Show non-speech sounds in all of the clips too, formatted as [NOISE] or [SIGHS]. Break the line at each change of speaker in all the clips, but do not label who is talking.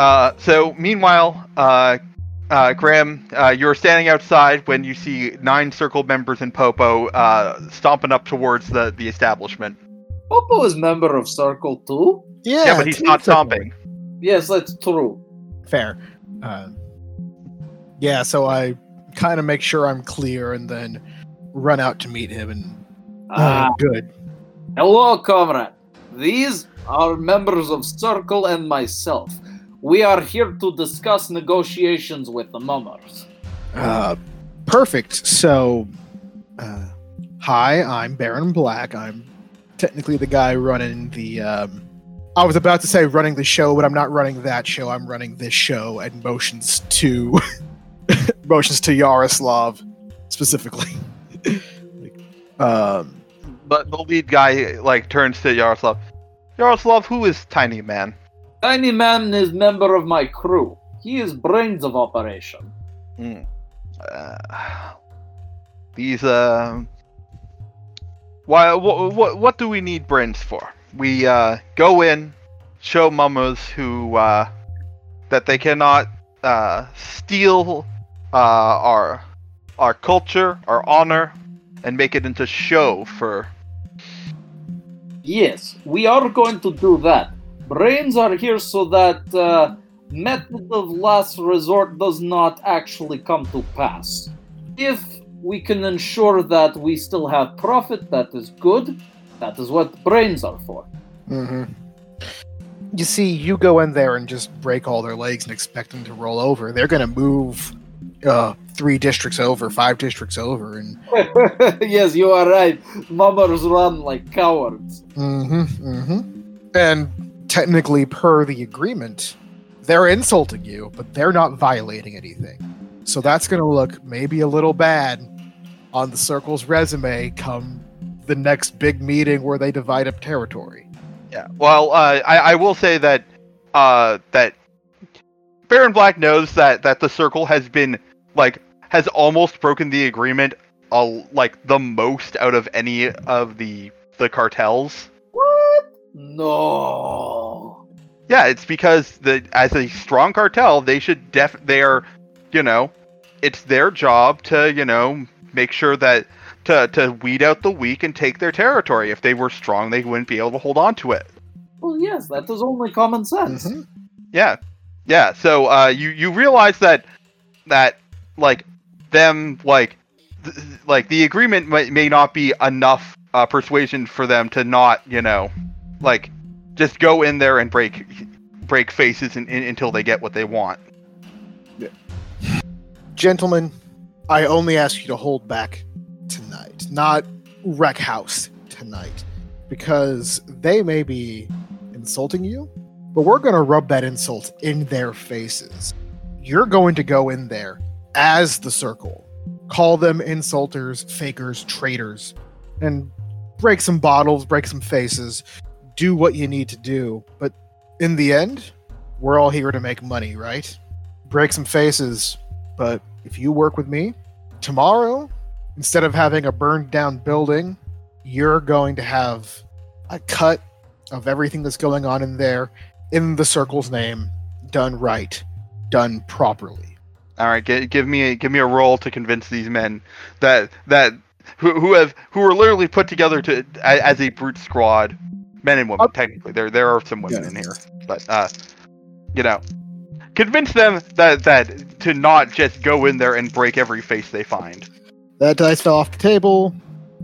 Uh, so meanwhile, uh, uh, Graham, uh, you're standing outside when you see nine circle members in Popo uh, stomping up towards the, the establishment.
Popo is member of Circle too.
Yeah,
Yeah, but he's not stomping.
Yes, that's true.
Fair. Uh, yeah, so I kind of make sure I'm clear and then run out to meet him and
Ah,
good.
hello, comrade. These are members of Circle and myself. We are here to discuss negotiations with the mummers.
Uh, perfect. So, uh, hi, I'm Baron Black. I'm technically the guy running the. Um, I was about to say running the show, but I'm not running that show. I'm running this show and motions to [LAUGHS] motions to Yaroslav specifically. [LAUGHS] um,
But the lead guy like turns to Yaroslav. Yaroslav, who is Tiny Man?
Tiny Man is member of my crew. He is brains of operation.
Hmm. Uh, these uh, why? What, what? What do we need brains for? We uh, go in, show mummers who uh, that they cannot uh, steal uh, our our culture, our honor, and make it into show for.
Yes, we are going to do that. Brains are here so that uh, method of last resort does not actually come to pass. If we can ensure that we still have profit, that is good. That is what brains are for.
hmm You see, you go in there and just break all their legs and expect them to roll over. They're going to move uh, three districts over, five districts over, and [LAUGHS]
yes, you are right. Mummers run like cowards.
hmm hmm and technically, per the agreement, they're insulting you, but they're not violating anything. So that's going to look maybe a little bad on the circle's resume come the next big meeting where they divide up territory.
Yeah. Well, uh, I, I will say that uh, that Baron Black knows that that the circle has been like has almost broken the agreement, uh, like the most out of any of the the cartels.
What? No.
Yeah, it's because the as a strong cartel, they should def they are, you know, it's their job to you know make sure that to to weed out the weak and take their territory. If they were strong, they wouldn't be able to hold on to it.
Well, yes, that is only common sense.
Mhm.
Yeah, yeah. So uh, you you realize that that like them like th- like the agreement may, may not be enough uh, persuasion for them to not you know like just go in there and break break faces in, in, until they get what they want.
Gentlemen, I only ask you to hold back tonight, not wreck house tonight, because they may be insulting you, but we're going to rub that insult in their faces. You're going to go in there as the circle, call them insulters, fakers, traitors, and break some bottles, break some faces, do what you need to do. But in the end, we're all here to make money, right? Break some faces, but if you work with me tomorrow, instead of having a burned down building, you're going to have a cut of everything that's going on in there in the circle's name, done right, done properly.
All right, gi- give me a, give me a role to convince these men that that who, who have who are literally put together to as a brute squad, men and women.
Uh,
technically, there there are some women
yeah.
in here, but uh, you know, convince them that that to not just go in there and break every face they find.
That dice fell off the table.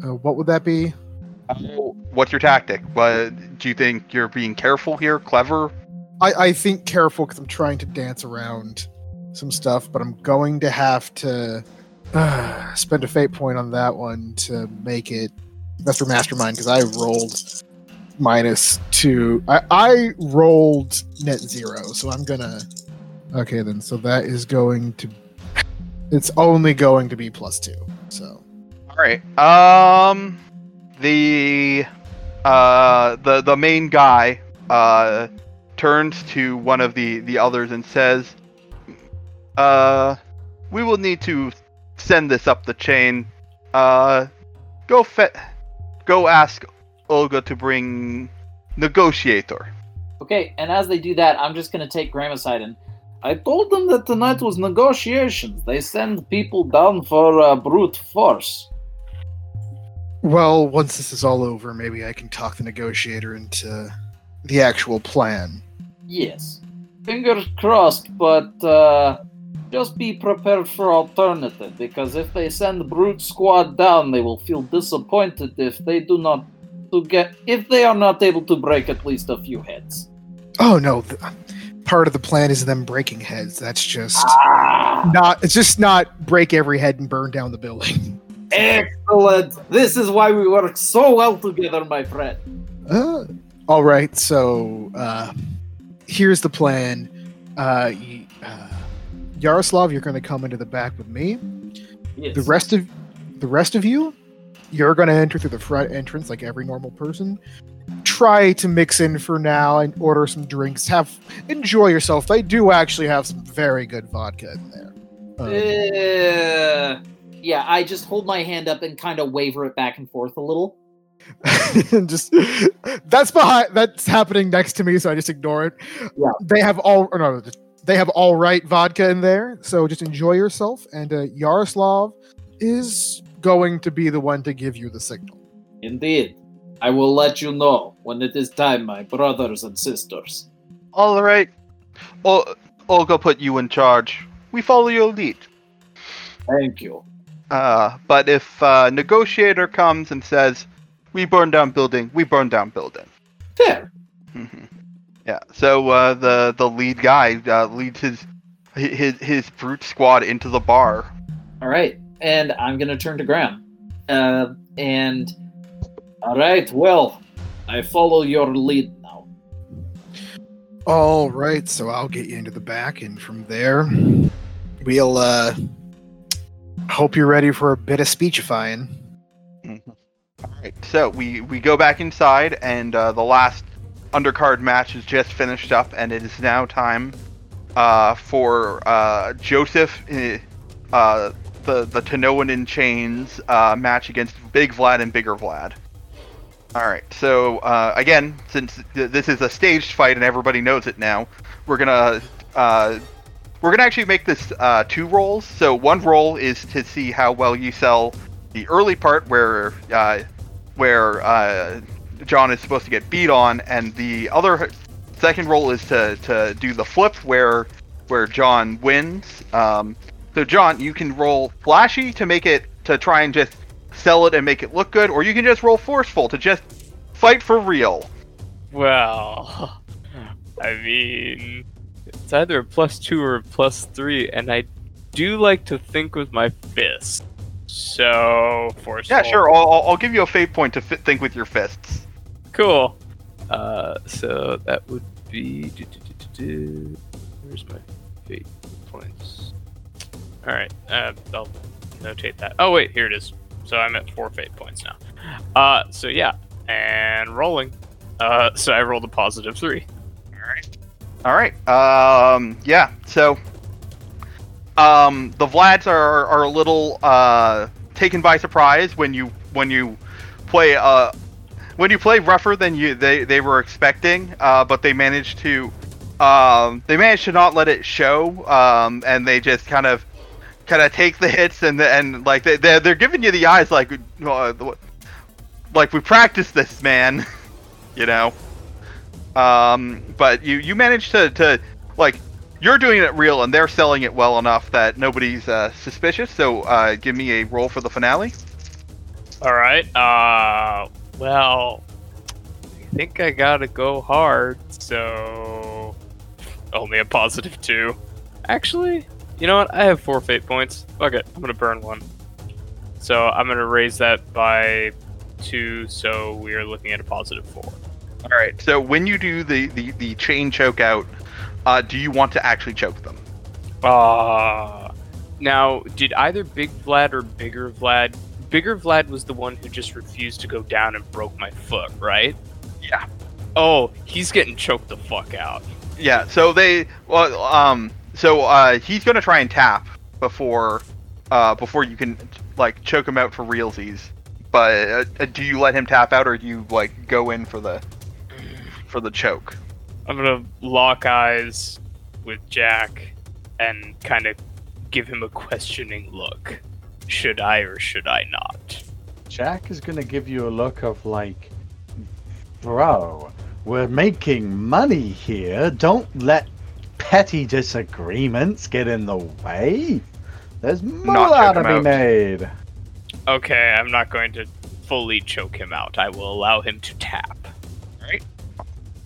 Uh, what would that be?
What's your tactic? What do you think you're being careful here, clever?
I, I think careful because I'm trying to dance around some stuff, but I'm going to have to uh, spend a fate point on that one to make it. That's for mastermind because I rolled minus two. I, I rolled net zero, so I'm gonna. Okay, then. So that is going to. It's only going to be plus two. So
All right. Um, the uh the the main guy uh turns to one of the the others and says, "Uh, we will need to send this up the chain. Uh, go fe- go ask Olga to bring negotiator."
Okay, and as they do that, I'm just gonna take Graham aside and I told them that tonight was negotiations. They send people down for uh, brute force.
Well, once this is all over, maybe I can talk the negotiator into the actual plan.
Yes. Fingers crossed, but uh, just be prepared for alternative because if they send brute squad down, they will feel disappointed if they do not to get if they are not able to break at least a few heads.
Oh no, part of the plan is them breaking heads. That's just
Ah,
not. It's just not break every head and burn down the building. [LAUGHS]
excellent! This is why we work so well together, my friend.
Uh, all right, so uh, here's the plan. Uh, uh, Yaroslav, you're going to come into the back with me.
Yes.
The rest of the rest of you, you're going to enter through the front entrance like every normal person. Try to mix in for now and order some drinks. Have enjoy yourself. They do actually have some very good vodka in there. Um,
Uh, yeah, I just hold my hand up and kind of waver it back and forth a little.
And [LAUGHS] just that's behind that's happening next to me so i just ignore it
Yeah.
they have all or no they have all right vodka in there so just enjoy yourself and uh, yaroslav is going to be the one to give you the signal
Indeed. I will let you know when it is time, my brothers and sisters.
All right. Ol- Olga put you in charge. We follow your lead.
Thank you.
Uh, but if uh, negotiator comes and says, "We burn down building," we burn down building.
Fair.
Mhm. yeah. So uh, the the lead guy uh, leads his his his brute squad into the bar.
All right. And I'm going to turn to Graham. Uh, and, all right, well, I follow your lead now.
all right so i'll get you into the back and from there we'll uh hope you're ready for a bit of speechifying [LAUGHS]
All right. So we we go back inside, and uh, the last undercard match is just finished up, and it is now time uh, for uh, Joseph, eh, uh, the the Tanoan in chains uh, match against Big Vlad and Bigger Vlad. All right. So uh, again, since th- this is a staged fight and everybody knows it now, we're gonna. Uh, we're gonna actually make this uh, two rolls. So one roll is to see how well you sell the early part where uh, where uh, John is supposed to get beat on, and the other second roll is to, to do the flip where where John wins. Um, so John, you can roll flashy to make it to try and just sell it and make it look good, or you can just roll forceful to just fight for real.
Well, [LAUGHS] I mean, it's either a plus two or a plus three, and I do like to think with my fist. So, forceful.
Yeah, sure. I'll, I'll- give you a fate point to fi- think with your fists.
Cool. Uh, so that would be. do, do, do. Where's my fate points? All right. Uh, I'll notate that. Oh wait, here it is. So I'm at four fate points now. Uh, so yeah, and rolling. Uh, so I rolled a positive three.
All right. Alright. Um. Yeah. So. Um. The Vlads are are a little uh taken by surprise when you when you play uh when you play rougher than you they they were expecting. Uh. But they managed to um they managed to not let it show. Um. And they just kind of kind of take the hits and and like they they're, they're giving you the eyes like uh, like we practiced this man. [LAUGHS] you know. Um, but you you managed to to like you're doing it real and they're selling it well enough that nobody's uh, suspicious. So uh, give me a roll for the finale.
All right. Uh, well, I think I gotta go hard. So only a positive two. Actually, you know what? I have four fate points. Fuck it. I'm gonna burn one. So I'm gonna raise that by two. So we are looking at a positive four.
All right. So when you do the the, the chain choke out, uh, do you want to actually choke them?
Uh now did either Big Vlad or Bigger Vlad? Bigger Vlad was the one who just refused to go down and broke my foot, right?
Yeah.
Oh, he's getting choked the fuck out.
Yeah. So they well um so uh, he's gonna try and tap before uh, before you can like choke him out for realsies. But uh, do you let him tap out or do you like go in for the for the choke?
I'm gonna lock eyes with Jack and kind of give him a questioning look. Should I or should I not?
Jack is gonna give you a look of like, bro, we're making money here. Don't let petty disagreements get in the way. There's
more
moolah
choke
to be
out.
made.
Okay, I'm not going to fully choke him out. I will allow him to tap. Right?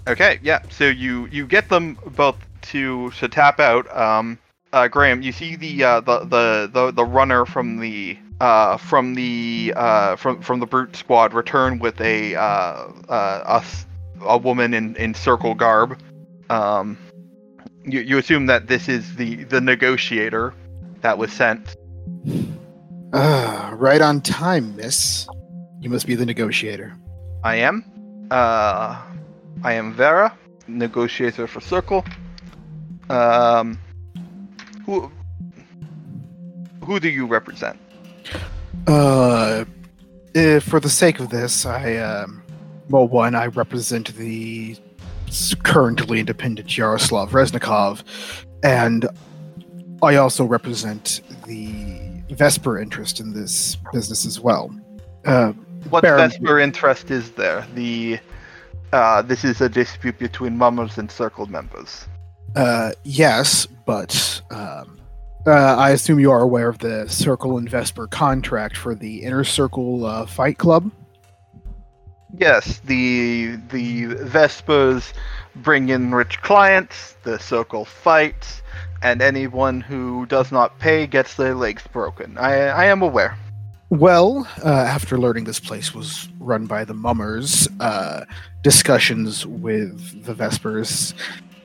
Okay, yeah. So you you get them both to to tap out. Um, uh, Graham, you see the uh, the, the the the runner from the uh from the uh from from the brute squad return with a uh uh a woman in in circle garb. Um, you you assume that this is the the negotiator that was sent.
Ah, [SIGHS] right on time, miss. You must be the negotiator.
I am. Uh, I am Vera, negotiator for Circle. Um, who who do you represent?
Uh, eh, for the sake of this, I, um, well, one, I represent the currently independent Yaroslav Reznikov, and I also represent the Vesper interest in this business as well. Uh,
What
Baron-
Vesper interest is there? The uh, this is a dispute between Mummers and Circle members.
uh, yes, but um, uh, I assume you are aware of the Circle and Vesper contract for the Inner Circle uh, Fight Club.
Yes, the the Vespers bring in rich clients. The Circle fights, and anyone who does not pay gets their legs broken. I I am aware.
Well, uh, after learning this place was run by the Mummers, uh, discussions with the Vespers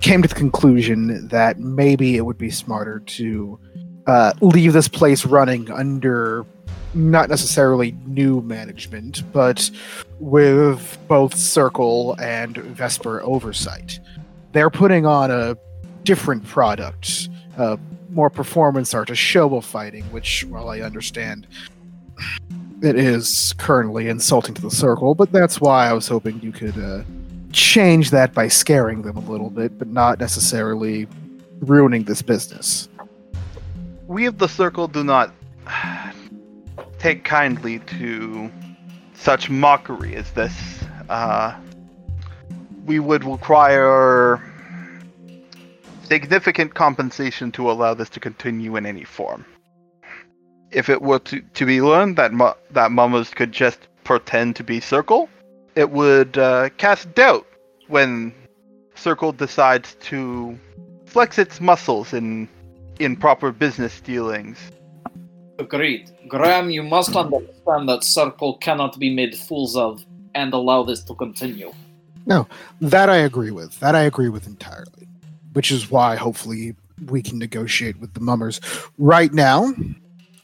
came to the conclusion that maybe it would be smarter to uh, leave this place running under not necessarily new management, but with both Circle and Vesper oversight. They're putting on a different product, uh, more performance art, a show of fighting, which, while I understand, it is currently insulting to the circle, but that's why I was hoping you could uh, change that by scaring them a little bit, but not necessarily ruining this business.
We of the Circle do not [SIGHS] take kindly to such mockery as this. Uh, we would require significant compensation to allow this to continue in any form. If it were to, to be learned that mu- that Mummers could just pretend to be Circle, it would uh, cast doubt when Circle decides to flex its muscles in in proper business dealings.
Agreed. Graham, you must understand that Circle cannot be made fools of and allow this to continue.
No, that I agree with. That I agree with entirely. Which is why hopefully we can negotiate with the mummers. Right now,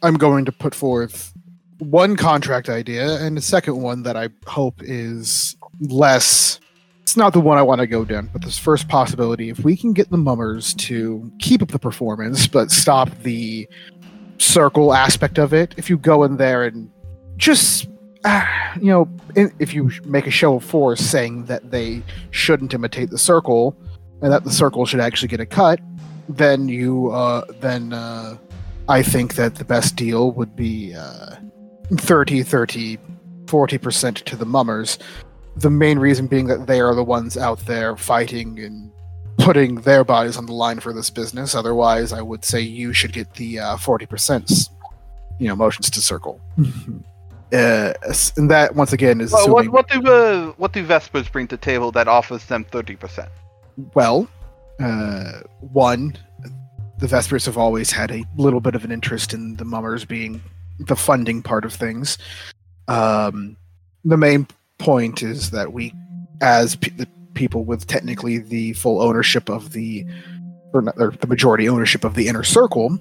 I'm going to put forth one contract idea and a second one that I hope is less it's not the one I want to go down, but this first possibility, if we can get the mummers to keep up the performance but stop the circle aspect of it, if you go in there and just ah, you know, if you make a show of force saying that they shouldn't imitate the circle and that the circle should actually get a cut, then you uh, then uh, I think that the best deal would be uh, 30 30 40% to the mummers. The main reason being that they are the ones out there fighting and putting their bodies on the line for this business. Otherwise, I would say you should get the uh, 40%, you know, motions to circle. [LAUGHS] Uh, and that once again is
Well,
assuming
what, what do uh, what do Vespers bring to table that offers them thirty percent?
well. Uh, one, the Vespers have always had a little bit of an interest in the Mummers being the funding part of things. Um, the main point is that we, as pe- the people with technically the full ownership of the, or, not, or the majority ownership of the inner circle,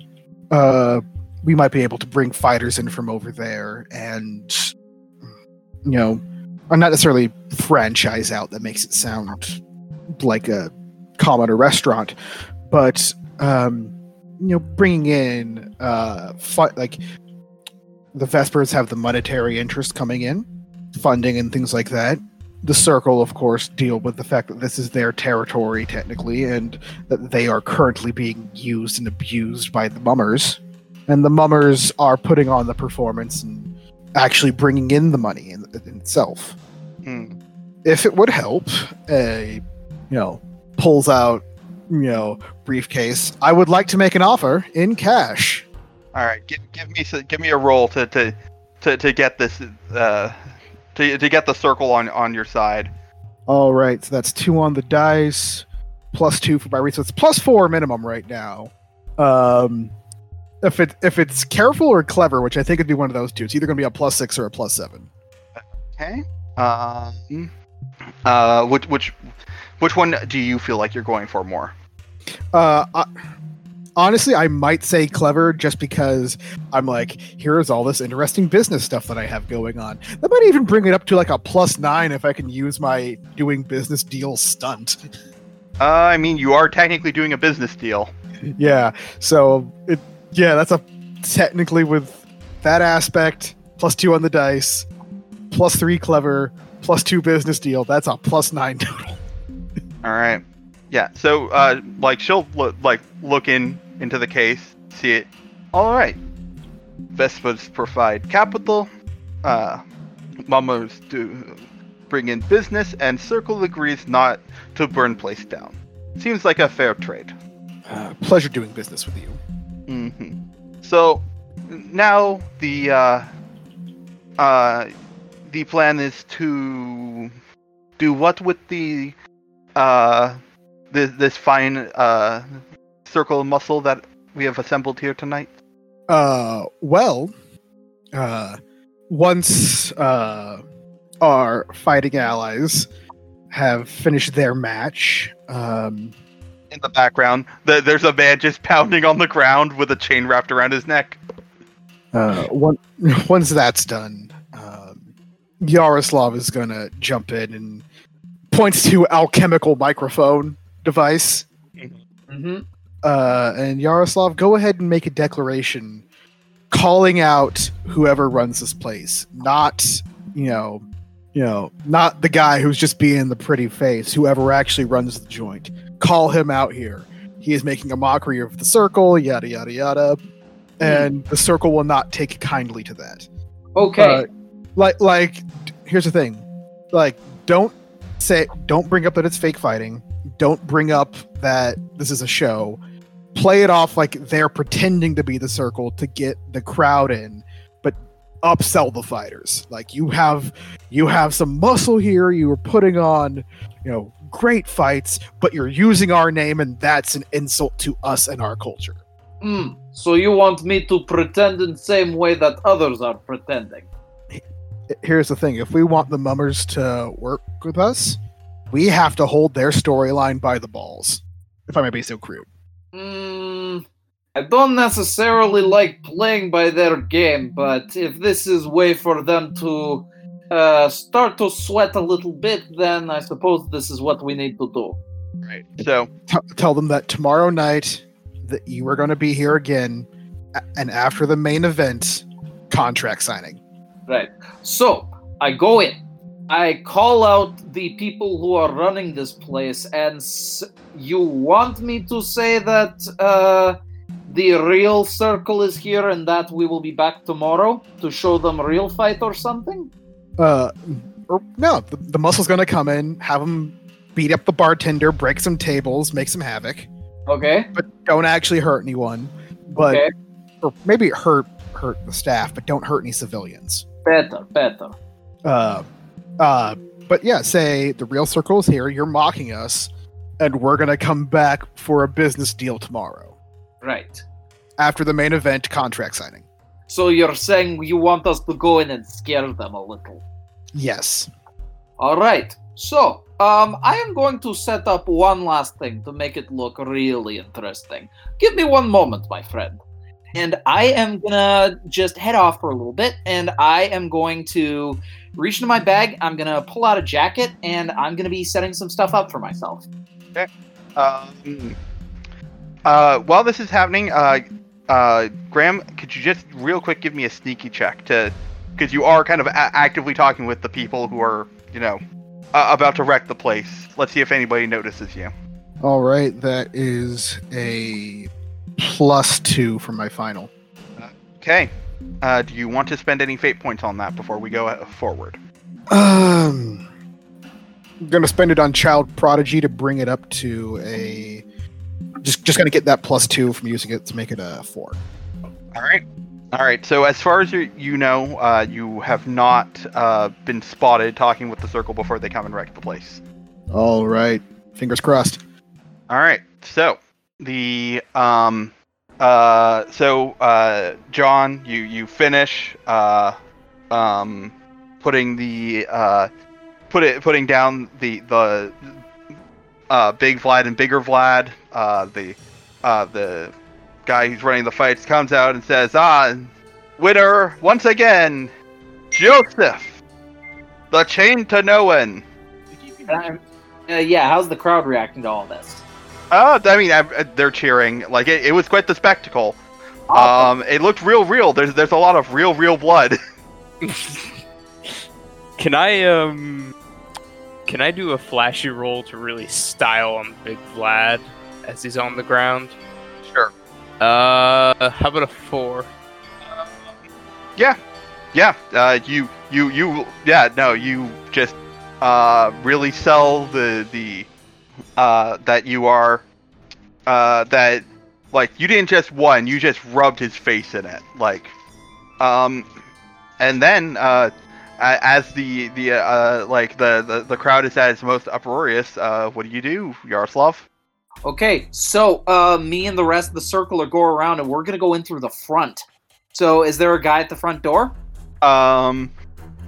uh, we might be able to bring fighters in from over there and, you know, or not necessarily franchise out. That makes it sound like a common or restaurant, but um, you know, bringing in uh, fu- like the Vespers have the monetary interest coming in, funding and things like that, the circle, of course, deal with the fact that this is their territory technically, and that they are currently being used and abused by the mummers, and the mummers are putting on the performance and actually bringing in the money in, in itself.
Hmm.
If it would help, a you know pulls out you know briefcase. I would like to make an offer in cash.
All right, give, give me give me a roll to to to, to get this uh to, to get the circle on on your side.
All right, so that's two on the dice, plus two for my reach. So it's plus four minimum right now. Um, if it if it's careful or clever, which I think would be one of those two, it's either going to be a plus six or a plus seven.
Okay. Um. Uh. Which which which one do you feel like you're going for more?
Uh, I, honestly, I might say clever just because I'm like, here's all this interesting business stuff that I have going on. That might even bring it up to like a plus nine if I can use my doing business deal stunt.
Uh, I mean, you are technically doing a business deal.
yeah so it yeah that's a technically with that aspect plus two on the dice plus three clever plus two business deal that's a plus nine total
All right. Yeah. So, uh, like she'll look like look in into the case, see it. All right. Vespers provide capital. Uh, Mummers do bring in business, and Circle agrees not to burn place down. Seems like a fair trade.
uh, pleasure doing business with you
hmm So now the uh, uh, the plan is to do what with the uh, this, this fine uh, circle of muscle that we have assembled here tonight.
uh well uh once uh our fighting allies have finished their match um
In the background, the, there's a man just pounding on the ground with a chain wrapped around his neck.
Uh, one, [LAUGHS] once that's done, um, Yaroslav is gonna jump in and points to alchemical microphone device.
hmm
Uh, and Yaroslav, go ahead and make a declaration, calling out whoever runs this place. Not, you know, you know, not the guy who's just being the pretty face. Whoever actually runs the joint, call him out here. He is making a mockery of the circle. Yada yada yada. And the circle will not take kindly to that.
Okay.
Uh, like like here's the thing like don't say don't bring up that it's fake fighting don't bring up that this is a show play it off like they're pretending to be the circle to get the crowd in but upsell the fighters like you have you have some muscle here you are putting on you know great fights but you're using our name and that's an insult to us and our culture
Hmm. So you want me to pretend in the same way that others are pretending?
here's the thing if we want the mummers to work with us we have to hold their storyline by the balls if i may be so crude
Hmm. I don't necessarily like playing by their game, but if this is way for them to uh, start to sweat a little bit, then I suppose this is what we need to do.
Right. So
T- tell them that tomorrow night that you are going to be here again and after the main event contract signing
Right. So I go in. I call out the people who are running this place, and s- you want me to say that uh, the real circle is here and that we will be back tomorrow to show them real fight or something?
uh or no the, the muscle's going to come in have them beat up the bartender break some tables make some havoc
Okay.
but don't actually hurt anyone but
okay.
or maybe hurt hurt the staff but don't hurt any civilians
Better, better.
uh, uh, but yeah, say the real circle is here. You're mocking us, and we're gonna come back for a business deal tomorrow
Right.
after the main event contract signing.
So you're saying you want us to go in and scare them a little.
Yes.
All right. So, um, I am going to set up one last thing to make it look really interesting. Give me one moment, my friend. And I am gonna just head off for a little bit, and I am going to reach into my bag. I'm gonna pull out a jacket, and I'm gonna be setting some stuff up for myself. Okay.
Um, uh, while this is happening, uh, uh, Graham, could you just real quick give me a sneaky check to, because you are kind of a- actively talking with the people who are, you know, uh, about to wreck the place. Let's see if anybody notices you.
All right, that is a plus two for my final.
Okay. Uh, do you want to spend any fate points on that before we go uh, forward?
Um, I'm gonna spend it on child prodigy to bring it up to a. Just, just gonna get that plus two from using it to make it a four.
All right. All right. So as far as you, you know, uh, you have not uh, been spotted talking with the circle before they come and wreck the place.
All right, fingers crossed.
All right. So the um uh so uh John, you you finish uh um putting the uh put it putting down the the uh big Vlad and bigger Vlad uh the uh the guy who's running the fights comes out and says ah winner once again Joseph the chain to no one
Um, uh, yeah, how's the crowd reacting to all this?
Oh, I mean, I, they're cheering. Like it, it was quite the spectacle.
Awesome.
Um, it looked real, real. There's there's a lot of real, real blood. [LAUGHS]
Can I um can I do a flashy roll to really style on Big Vlad as he's on the ground?
Sure.
Uh how about a four?
Yeah, yeah. Uh, you, you, you. Yeah, no, you just uh really sell the the uh that you are uh that like you didn't just won. You just rubbed his face in it. Like, um, and then uh. As the the uh like the, the the crowd is at its most uproarious, uh, what do you do, Yaroslav?
Okay, so uh, me and the rest of the circle are go around, and we're gonna go in through the front. So, is there a guy at the front door?
Um,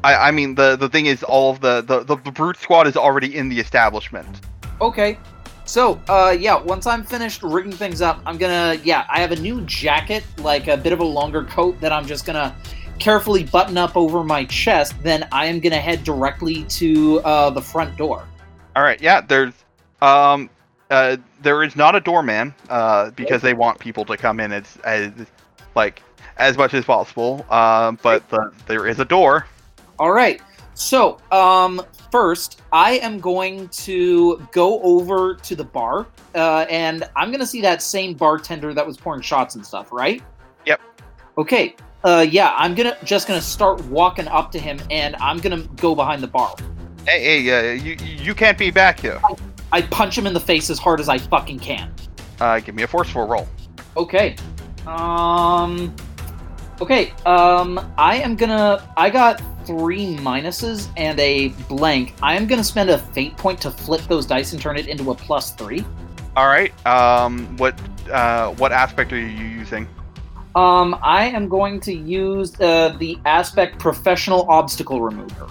I, I mean the the thing is, all of the, the the the brute squad is already in the establishment.
Okay. So, uh, yeah, once I'm finished rigging things up, I'm gonna, yeah, I have a new jacket, like a bit of a longer coat that I'm just gonna carefully button up over my chest. Then I am gonna head directly to uh, the front door.
All right, yeah. There's um uh there is not a doorman uh because they want people to come in as as like as much as possible. Um, but the, there is a door.
All right. So, um, first, I am going to go over to the bar, uh, and I'm gonna see that same bartender that was pouring shots and stuff, right?
Yep.
Okay. Uh, yeah, I'm gonna just gonna start walking up to him, and I'm gonna go behind the bar.
Hey, hey, uh, you you can't be back here.
I punch him in the face as hard as I fucking can.
Uh, give me a forceful roll.
Okay. Um. Okay. Um. I am gonna. I got three minuses and a blank. I am gonna spend a fate point to flip those dice and turn it into a plus three.
All right. Um, what uh what aspect are you using?
Um. I am going to use uh, the aspect professional obstacle remover.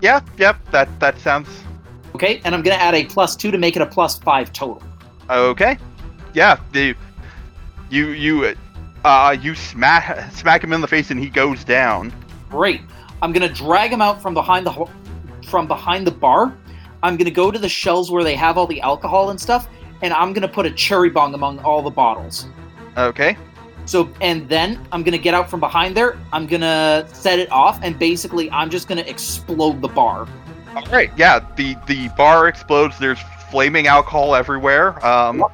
Yeah, yep. That that sounds
Okay, and I'm gonna add a plus two to make it a plus five total.
Okay. Yeah, the you you uh you smack smack him in the face and he goes down.
Great. I'm gonna drag him out from behind the ho- from behind the bar. I'm gonna go to the shelves where they have all the alcohol and stuff, and I'm gonna put a cherry bomb among all the bottles.
Okay.
So, and then I'm gonna get out from behind there. I'm gonna set it off, and basically, I'm just gonna explode the bar.
All right. Yeah, the the bar explodes. There's flaming alcohol everywhere. Um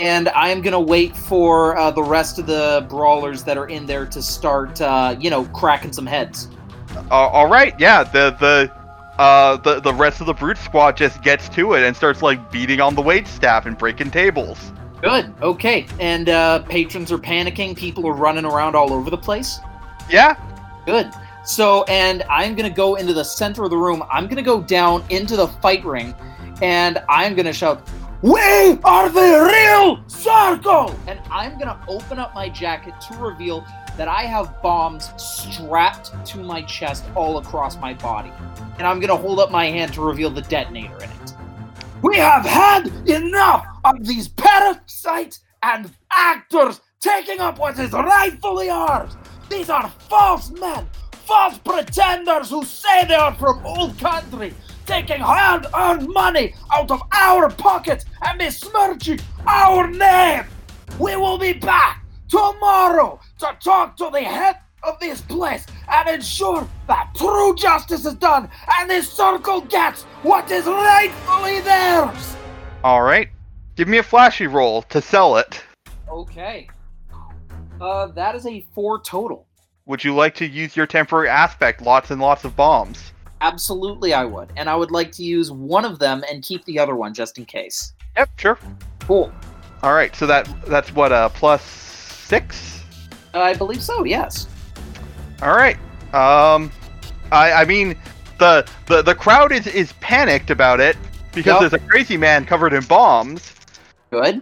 And I am gonna wait for uh, the rest of the brawlers that are in there to start, uh, you know, cracking some heads.
Uh, all right. Yeah, the the uh the the rest of the brute squad just gets to it and starts like beating on the wait staff and breaking tables.
Good. Okay. And uh, patrons are panicking. People are running around all over the place.
Yeah.
Good. So, and I'm gonna go into the center of the room. I'm gonna go down into the fight ring, and I'm gonna shout, "We are the real circle!" And I'm gonna open up my jacket to reveal that I have bombs strapped to my chest all across my body, and I'm gonna hold up my hand to reveal the detonator in it. We have had enough of these parasites and actors taking up what is rightfully ours. These are false men, false pretenders who say they are from old country, taking hard-earned money out of our pockets and besmirching our name. We will be back tomorrow to talk to the head of this place and ensure that true justice is done and this circle gets what is rightfully theirs.
All right. Give me a flashy roll to sell it.
Okay. Uh, that is a four total.
Would you like to use your temporary aspect, lots and lots of bombs?
Absolutely, I would. And I would like to use one of them and keep the other one just in case.
Yep, sure.
Cool.
All right, so that that's what uh plus six.
I believe so, yes.
All right. Um, I I mean, the the the crowd is is panicked about it because
Yup.
there's a crazy man covered in bombs.
Good.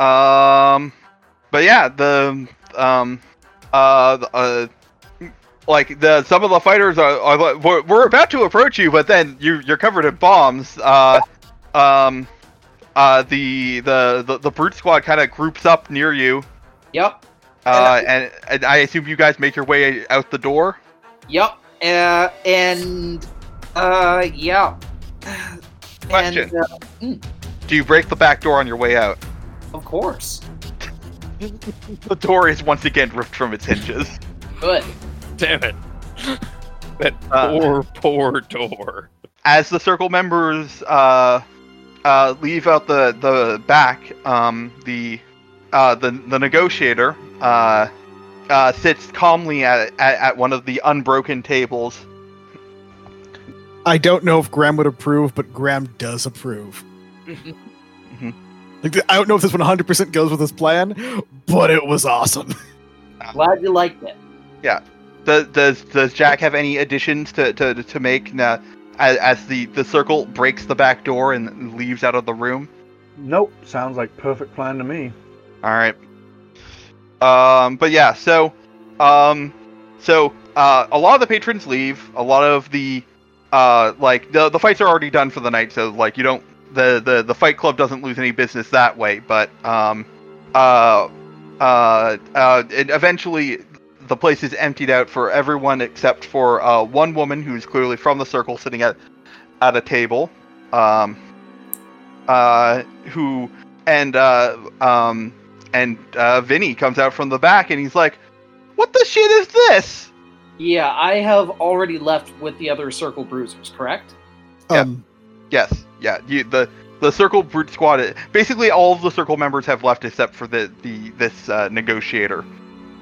Um, but yeah, the um, uh, the, uh, like the some of the fighters are, are we're, we're about to approach you, but then you you're covered in bombs. Uh, um, uh, the the the, the brute squad kind of groups up near you.
Yep.
Uh, and, and I assume you guys make your way out the door.
Yep. Uh, and uh, yeah.
Question.
And, uh,
Do you break the back door on your way out?
of course.
The door is once again ripped from its hinges.
Good.
Damn it. [LAUGHS] That
Uh,
poor, poor door.
as the circle members uh, uh, leave out the the back, um, the uh, the the negotiator uh, uh, sits calmly at, at at one of the unbroken tables.
I don't know if Graham would approve, but Graham does approve. Like, I don't know if this 100% goes with his plan, but it was awesome. [LAUGHS]
Glad you liked it.
Does does, does Jack have any additions to to, to make now, as, as the the circle breaks the back door and leaves out of the room?
Nope. Sounds like perfect plan to me.
All right. Um, but yeah, so, um, so uh, a lot of the patrons leave. A lot of the, uh, like the the fights are already done for the night. So like you don't the the the fight club doesn't lose any business that way. But um, uh, uh, uh, eventually the place is emptied out for everyone except for uh, one woman who's clearly from the circle sitting at at a table. Um, uh, who and uh, um, and uh, Vinny comes out from the back and he's like, "What the shit is this?"
Yeah, I have already left with the other circle bruisers, correct?
Yeah.
Um,
Yes, yeah, you, the the circle brute squad. Basically, all of the circle members have left except for the the this uh, negotiator,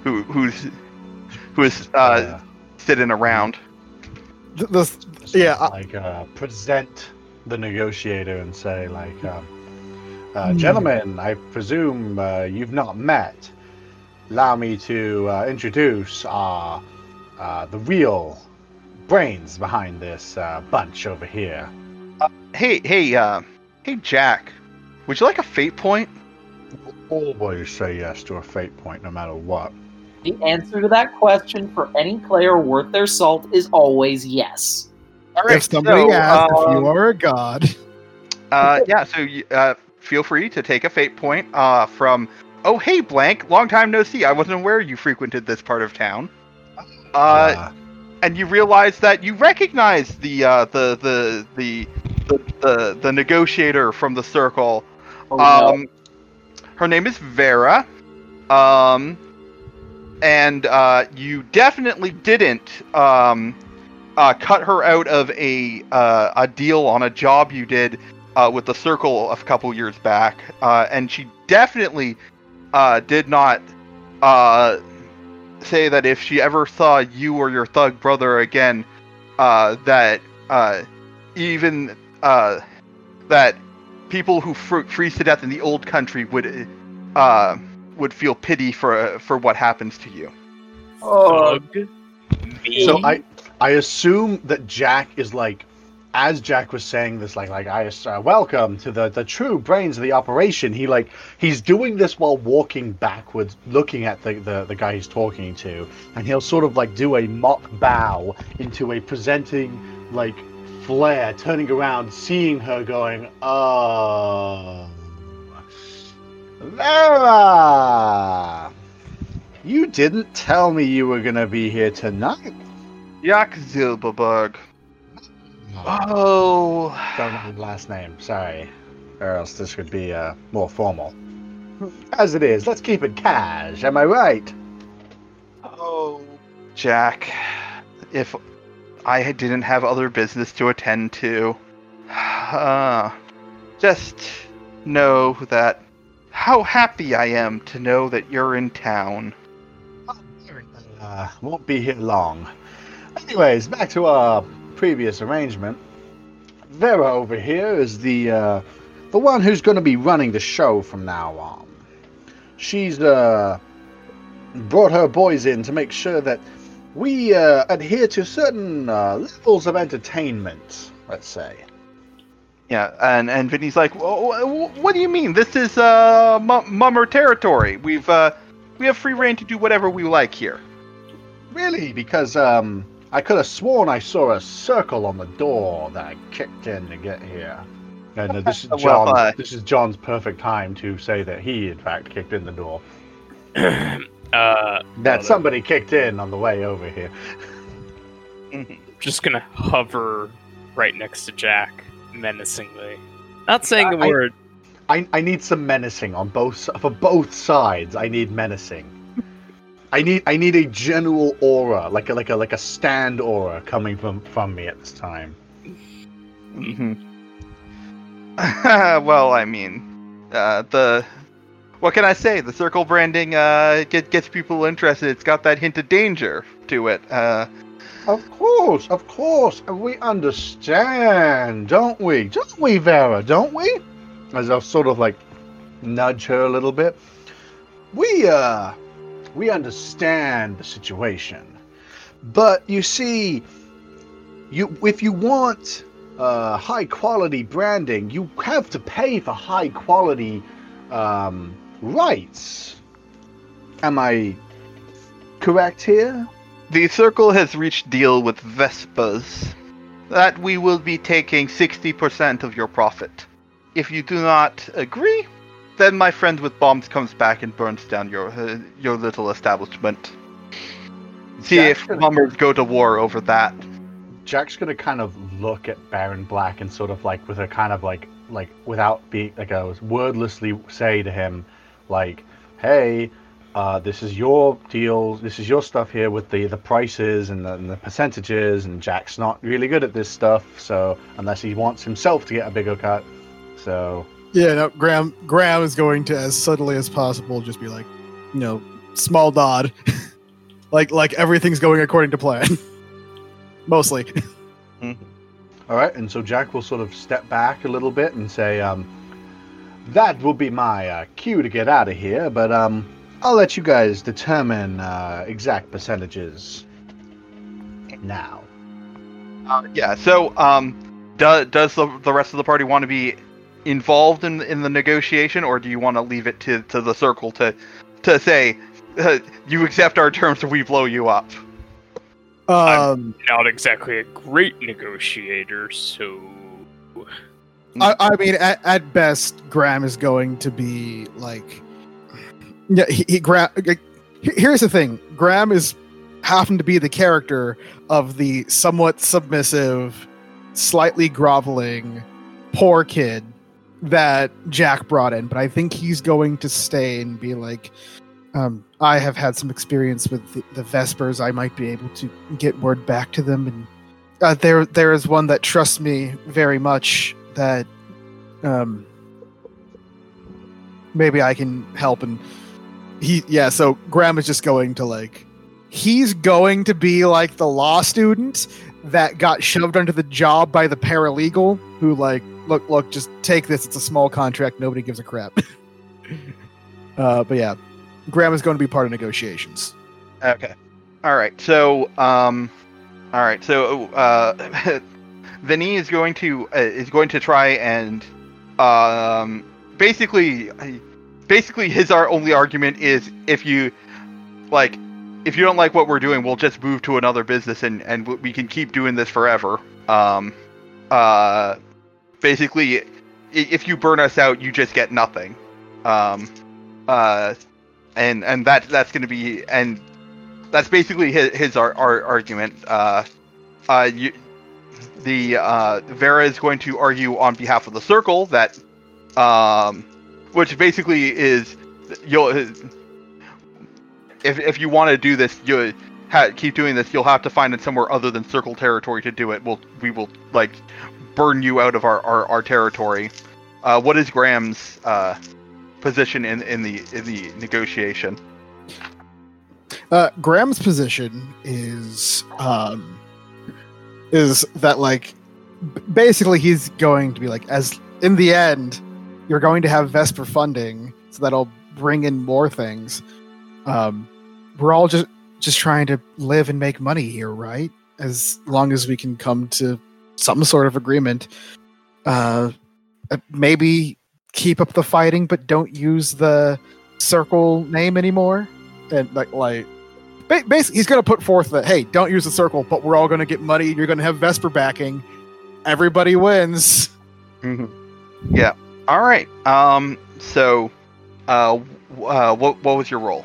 who who's who is uh,
Uh,
sitting around.
th- this, yeah,
like uh, present the negotiator and say like um, uh,
Hmm.
gentlemen i presume uh, you've not met allow me to uh, introduce our uh, the real brains behind this uh, bunch over here
Hey, hey, uh, hey, Jack, would you like a fate point?
always say yes to a fate point no matter what
The answer to that question for any player worth their salt is always yes.
All
if somebody
so,
asks if
um,
you are a god,
Uh, yeah, so you, uh, feel free to take a fate point uh, from. Oh, hey, blank. Long time no see. I wasn't aware you frequented this part of town. Uh, and you realize that you recognize the uh, the, the the the the the negotiator from the circle.
Oh, no.
Um, her name is Vera. Um, and uh, you definitely didn't um, uh, cut her out of a uh, a deal on a job you did uh, with the Circle a couple years back, uh, and she definitely uh, did not uh, say that if she ever saw you or your thug brother again, uh, that uh, even uh, that people who fr- freeze to death in the old country would uh, would feel pity for for what happens to you.
Oh,
Thug.
So I I assume that Jack is like, as Jack was saying this, like like I uh, welcome to the the true brains of the operation. He like he's doing this while walking backwards, looking at the the, the guy he's talking to, and he'll sort of like do a mock bow into a presenting like flare, turning around, seeing her, going, oh. Vera! You didn't tell me you were gonna be here tonight.
Yak Zilberberg. Oh,
Don't know his last name, sorry. Or else this would be uh, more formal. As it is, let's keep it cash, am I right?
oh, Jack. if I didn't have other business to attend to. Uh, just know that how happy I am to know that you're in town.
Uh, won't be here long. Anyways, back to our previous arrangement. Vera over here is the uh, the one who's going to be running the show from now on. She's uh, brought her boys in to make sure that we uh, adhere to certain uh, levels of entertainment. Let's say.
Yeah, and and Vinny's like, "Wha- wha- "What do you mean? This is uh mu- mummer territory. We've uh we have free rein to do whatever we like here."
Really? Because um, I could have sworn I saw a circle on the door that I kicked in to get here. And uh, this is [LAUGHS]
Well,
John's.
uh,
this is John's perfect time to say that he, in fact, kicked in the door. [CLEARS THROAT]
uh,
That
Well,
somebody kicked in on the way over here. [LAUGHS]
just gonna hover right next to Jack menacingly. Not saying a word.
I, I need some menacing on both for both sides. I need menacing. I need I need a general aura, like a like a like a stand aura coming from from me at this time.
hmm [LAUGHS] well, I mean, uh, the what can I say? The circle branding uh get, gets people interested. It's got that hint of danger to it. Uh,
Of course, of course, we understand, don't we? Don't we, Vera? Don't we? As I sort of like nudge her a little bit. We uh, we understand the situation, but you see, you if you want uh, high quality branding, you have to pay for high quality um, rights. Am I correct here?
the circle has reached deal with Vespers that we will be taking 60% of your profit. If you do not agree, then my friend with bombs comes back and burns down your uh, your little establishment. See
Jack's
if
gonna-
mummers go to war over that.
Jack's gonna kind of look at Baron Black and sort of like with a kind of like like without being like I was wordlessly say to him like, "Hey, uh, this is your deal. This is your stuff here with the the prices and the, and the percentages." And Jack's not really good at this stuff, so unless he wants himself to get a bigger cut, so
Yeah, no, Graham Graham is going to as subtly as possible just be like, you know, small nod. [LAUGHS] like like everything's going according to plan. [LAUGHS] Mostly. [LAUGHS]
All right, and so Jack will sort of step back a little bit and say, um, "That will be my uh, cue to get out of here, but um, I'll let you guys determine uh, exact percentages now."
Uh, yeah. So, um, do, does the the rest of the party want to be involved in in the negotiation, or do you want to leave it to to the circle to to say uh, you accept our terms or we blow you up?
Um
Not exactly a great negotiator, so
I, I mean, at, at best, Graham is going to be like, yeah. He, he Graham. like, Here's the thing: Graham is happen to be the character of the somewhat submissive, slightly groveling, poor kid that Jack brought in. But I think he's going to stay and be like, um, I have had some experience with the, the Vespers. I might be able to get word back to them and uh, there there is one that trusts me very much that um maybe I can help and he yeah so Graham is just going to like he's going to be like the law student that got shoved under the job by the paralegal who like look look just take this it's a small contract nobody gives a crap [LAUGHS] uh but yeah Graham is going to be part of negotiations
Okay. All right. So, um, all right. So, uh, [LAUGHS] Vinny is going to uh, is going to try and, um, basically, basically his our only argument is if you, like, if you don't like what we're doing, we'll just move to another business and and we can keep doing this forever. Um, uh, basically, if you burn us out, you just get nothing. Um, uh, and and that that's going to be and that's basically his, his ar- ar- argument. Uh, uh, you, the uh, Vera is going to argue on behalf of the Circle that, um, which basically is you'll if if you want to do this, you ha- keep doing this, you'll have to find it somewhere other than Circle territory to do it. We'll we will like burn you out of our our, our territory. Uh, what is Graham's uh, position in in the in the negotiation?
Uh, Graham's position is um, is that like basically he's going to be like as in the end you're going to have Vesper funding, so that'll bring in more things. Um, we're all just just trying to live and make money here, right? As long as we can come to some sort of agreement, uh, maybe keep up the fighting, but don't use the circle name anymore. And like, like basically, he's going to put forth that hey, don't use the circle, but we're all going to get money. You're going to have Vesper backing. Everybody wins.
Yeah. All right. Um. So, uh, uh, what what was your role?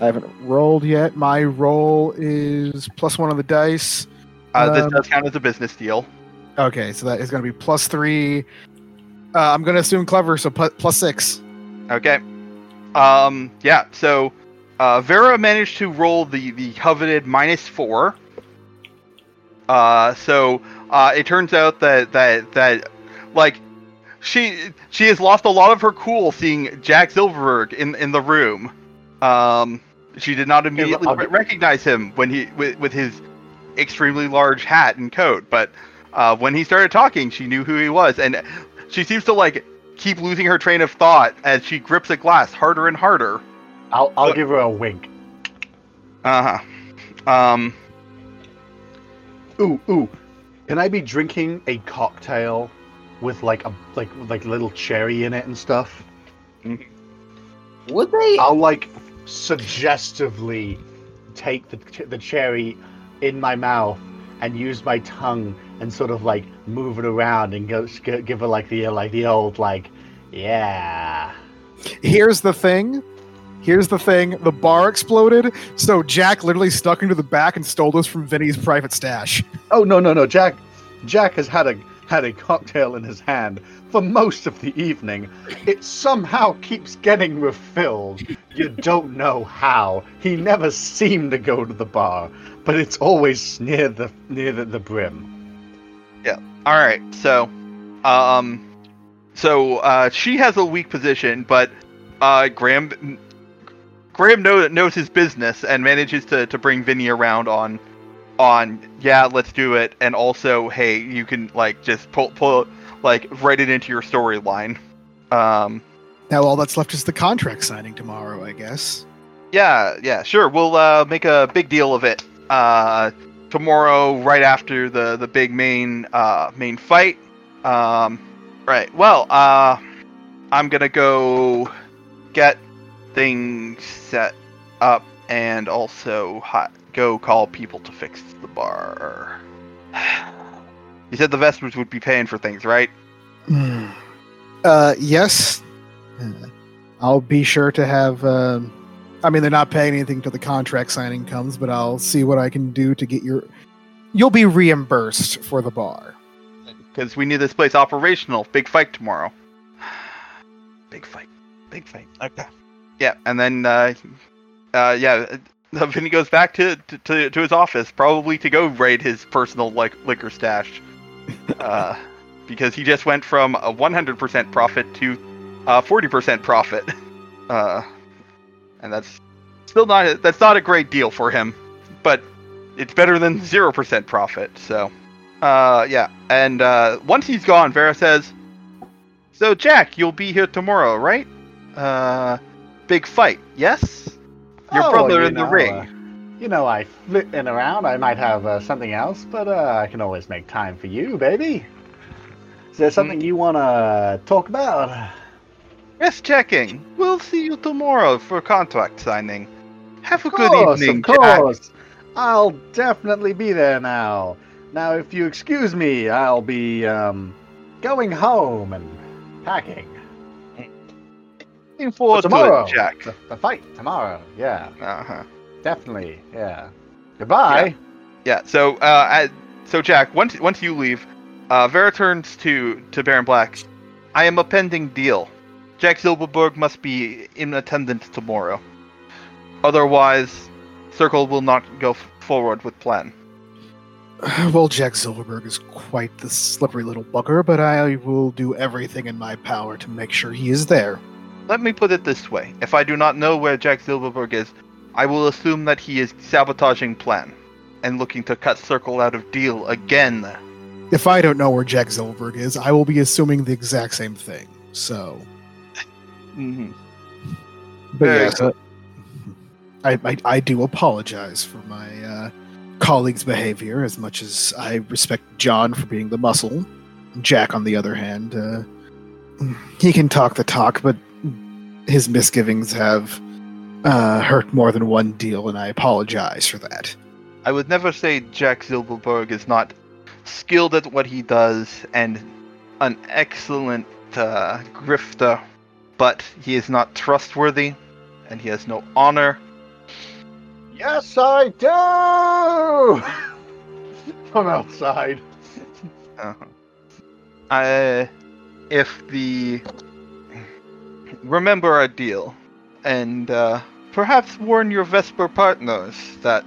I haven't rolled yet. My roll is plus one on the dice.
Uh, this
Um,
does count as a business deal.
Okay, so that is going to be plus three. Uh, I'm going to assume clever, so pu- plus six.
Okay. Um. Yeah. So, uh, Vera managed to roll the the coveted minus four. Uh. So, uh, it turns out that that that like she she has lost a lot of her cool seeing Jack Silverberg in in the room. Um. She did not immediately re- recognize him when he with, with his extremely large hat and coat, but uh, when he started talking, she knew who he was, and she seems to like keep losing her train of thought as she grips a glass harder and harder.
I'll I'll
Look.
give her a wink.
Uh huh. Um.
Ooh ooh, can I be drinking a cocktail with like a like like little cherry in it and stuff?
Would they?
I'll like suggestively take the the cherry in my mouth and use my tongue and sort of like move it around and go give her like the like the old like yeah.
Here's the thing. Here's the thing. The bar exploded, so Jack literally stuck into the back and stole this from Vinny's private stash.
Oh no no no Jack Jack has had a had a cocktail in his hand for most of the evening. It somehow keeps getting refilled. You don't know how. He never seemed to go to the bar, but it's always near the near the, the brim. Yeah.
All right. So, um, so uh, she has a weak position, but uh, Graham Graham know, knows his business and manages to, to bring Vinny around on on yeah, let's do it, and also hey, you can like just pull pull like write it into your storyline. Um,
Now all that's left is the contract signing tomorrow, I guess.
Yeah, yeah, sure. We'll uh, make a big deal of it uh, tomorrow, right after the the big main uh, main fight. Um, right. Well, uh, I'm gonna go get things set up and also hi- go call people to fix the bar. [SIGHS] You said the Vespers would be paying for things, right?
Hmm. Uh, yes. Uh, I'll be sure to have. Um, I mean, they're not paying anything till the contract signing comes, but I'll see what I can do to get your. You'll be reimbursed for the bar.
Because we need this place operational. Big fight tomorrow. [SIGHS] Big fight. Big fight. Okay. Yeah, and then, uh, uh, yeah, [LAUGHS] uh, Vinny goes back to, to, to, to his office, probably to go raid his personal like liquor stash. [LAUGHS] uh, because he just went from a 100% profit to uh, 40% profit. [LAUGHS] Uh, and that's still not a, that's not a great deal for him, but it's better than 0% profit. So, uh, yeah. And uh, once he's gone, Vera says, "So Jack, you'll be here tomorrow, right? Uh, big fight, yes? Your
Oh,
brother
you
in the ring."
uh, you know, I flit in around. I might have uh, something else, but uh, I can always make time for you, baby. Is there something you want to talk about?
Just checking. We'll see you tomorrow for contract signing. Have a
Of
good
course,
evening,
of
Jack.
course. I'll definitely be there now. Now, if you excuse me, I'll be um, going home and packing.
Looking forward
tomorrow,
to it, Jack.
The, the fight tomorrow. Yeah,
Uh-huh.
definitely. Yeah. Goodbye.
Yeah. So, uh, at, so Jack, once once you leave, uh, Vera turns to to Baron Black. I am a pending deal. Jack Silverberg must be in attendance tomorrow. Otherwise, Circle will not go f- forward with plan. [SIGHS]
Well, Jack Silverberg is quite the slippery little bugger, but I will do everything in my power to make sure he is there.
Let me put it this way: if I do not know where Jack Silverberg is, I will assume that he is sabotaging plan and looking to cut Circle out of deal again.
If I don't know where Jack Silverberg is, I will be assuming the exact same thing. So,
hmm
but yes, I, I I do apologize for my uh, colleague's behavior. As much as I respect John for being the muscle, Jack, on the other hand, uh, he can talk the talk, but his misgivings have uh, hurt more than one deal, and I apologize for that.
I would never say Jack Silverberg is not skilled at what he does and an excellent uh, grifter, but he is not trustworthy and he has no honor.
Yes, I do. [LAUGHS] From outside.
Uh-huh. I, if the remember our deal, and uh, perhaps warn your Vesper partners that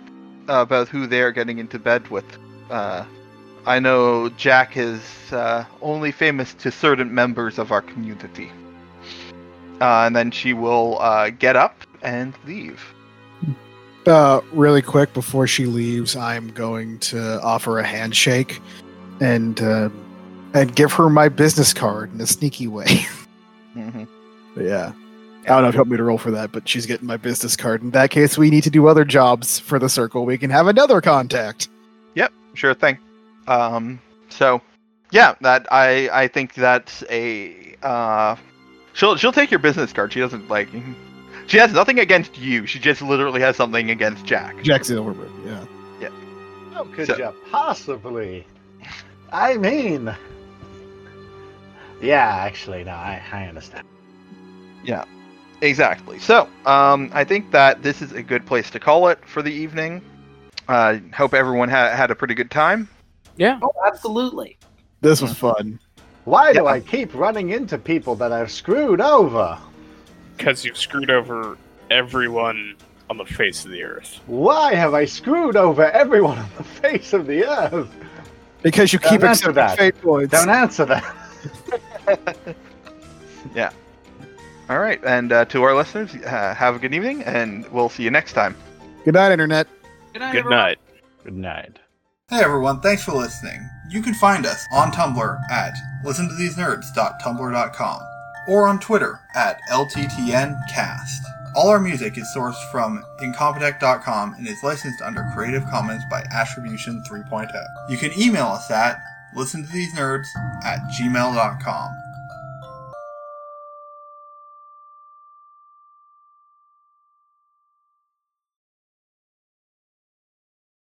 uh, about who they are getting into bed with. Uh, I know Jack is uh, only famous to certain members of our community. Uh, and then she will uh, get up and leave.
Uh, really quick before she leaves, I'm going to offer a handshake and uh, and give her my business card in a sneaky way. [LAUGHS]
hmm
yeah. I don't know if you want me to roll for that, but she's getting my business card. In that case, we need to do other jobs for the circle. We can have another contact.
Yep, sure thing. Um, so, yeah, that I I think that's a uh, she'll she'll take your business card. She doesn't like. She has nothing against you. She just literally has something against Jack.
Jack Silverberg, yeah.
How could
So-
you possibly? I mean, yeah, actually, no, I, I understand.
Yeah, exactly. So, um, I think that this is a good place to call it for the evening. Uh, hope everyone ha- had a pretty good time.
Yeah.
Oh, absolutely.
This was fun.
Why do
Yeah.
I keep running into people that I've screwed over?
Because you've screwed over everyone on the face of the earth.
Why have I screwed over everyone on the face of the earth?
Because you
Don't
keep
answer
accepting
that.
fate points.
Don't answer that. [LAUGHS]
All right, and uh, to our listeners, uh, have a good evening, and we'll see you next time.
Good night, Internet.
Good night.
Good
everyone.
night.
Good night.
Hey everyone, thanks for listening. You can find us on Tumblr at listentothesenerds.tumblr.com or on Twitter at LTTNcast. All our music is sourced from incompetech.com and is licensed under Creative Commons by Attribution 3.0. You can email us at listentothesenerds at gmail.com.